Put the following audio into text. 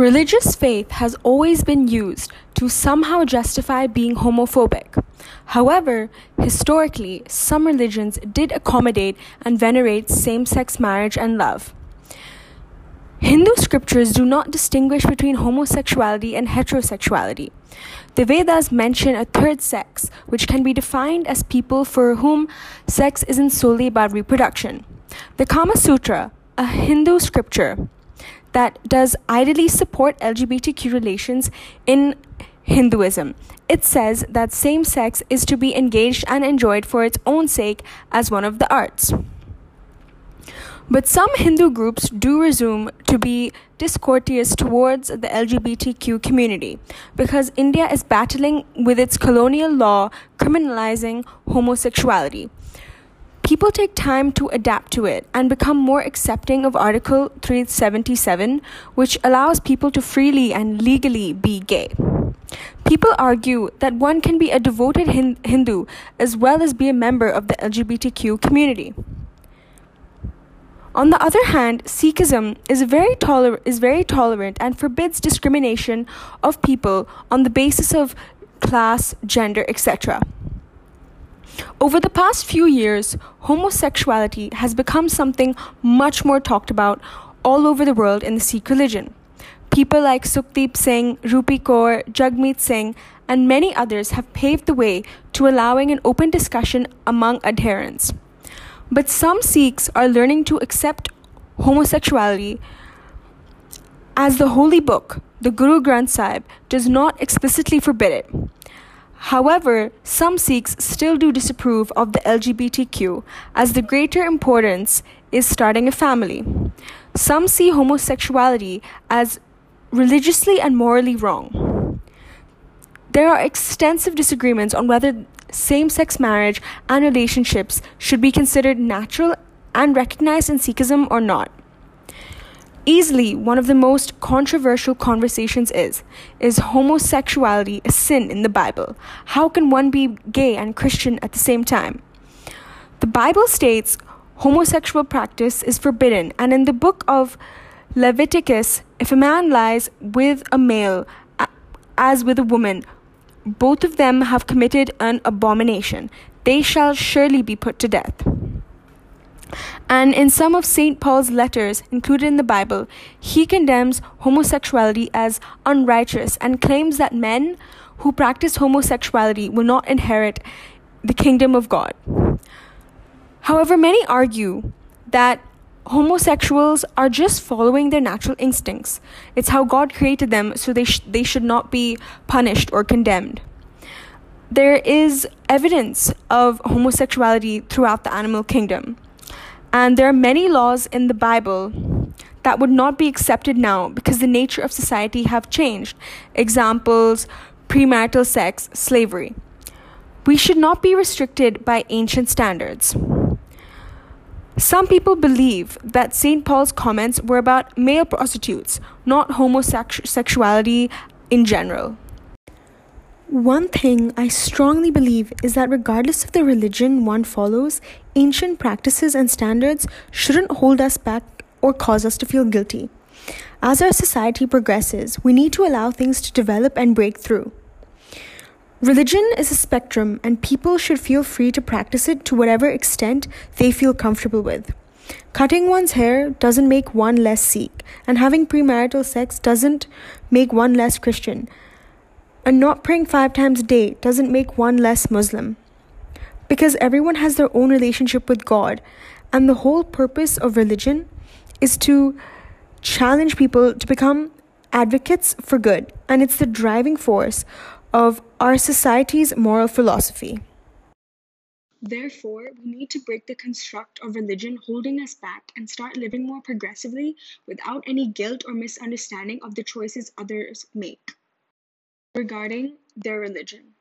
Religious faith has always been used to somehow justify being homophobic. However, historically, some religions did accommodate and venerate same sex marriage and love. Hindu scriptures do not distinguish between homosexuality and heterosexuality. The Vedas mention a third sex, which can be defined as people for whom sex isn't solely about reproduction. The Kama Sutra, a Hindu scripture, that does ideally support LGBTQ relations in Hinduism. It says that same sex is to be engaged and enjoyed for its own sake as one of the arts. But some Hindu groups do resume to be discourteous towards the LGBTQ community because India is battling with its colonial law criminalizing homosexuality people take time to adapt to it and become more accepting of Article 377, which allows people to freely and legally be gay. People argue that one can be a devoted Hindu as well as be a member of the LGBTQ community. On the other hand, Sikhism is very, toler- is very tolerant and forbids discrimination of people on the basis of class, gender, etc. Over the past few years, homosexuality has become something much more talked about all over the world in the Sikh religion. People like Sukhdeep Singh, Rupi Kaur, Jagmeet Singh, and many others have paved the way to allowing an open discussion among adherents. But some Sikhs are learning to accept homosexuality as the holy book, the Guru Granth Sahib, does not explicitly forbid it. However, some Sikhs still do disapprove of the LGBTQ, as the greater importance is starting a family. Some see homosexuality as religiously and morally wrong. There are extensive disagreements on whether same sex marriage and relationships should be considered natural and recognized in Sikhism or not. Easily, one of the most controversial conversations is Is homosexuality a sin in the Bible? How can one be gay and Christian at the same time? The Bible states homosexual practice is forbidden, and in the book of Leviticus, if a man lies with a male as with a woman, both of them have committed an abomination. They shall surely be put to death. And in some of St. Paul's letters included in the Bible, he condemns homosexuality as unrighteous and claims that men who practice homosexuality will not inherit the kingdom of God. However, many argue that homosexuals are just following their natural instincts. It's how God created them, so they, sh- they should not be punished or condemned. There is evidence of homosexuality throughout the animal kingdom. And there are many laws in the Bible that would not be accepted now because the nature of society have changed. Examples premarital sex, slavery. We should not be restricted by ancient standards. Some people believe that St. Paul's comments were about male prostitutes, not homosexuality in general. One thing I strongly believe is that regardless of the religion one follows, ancient practices and standards shouldn't hold us back or cause us to feel guilty. As our society progresses, we need to allow things to develop and break through. Religion is a spectrum, and people should feel free to practice it to whatever extent they feel comfortable with. Cutting one's hair doesn't make one less Sikh, and having premarital sex doesn't make one less Christian. And not praying five times a day doesn't make one less Muslim. Because everyone has their own relationship with God, and the whole purpose of religion is to challenge people to become advocates for good, and it's the driving force of our society's moral philosophy. Therefore, we need to break the construct of religion holding us back and start living more progressively without any guilt or misunderstanding of the choices others make regarding their religion.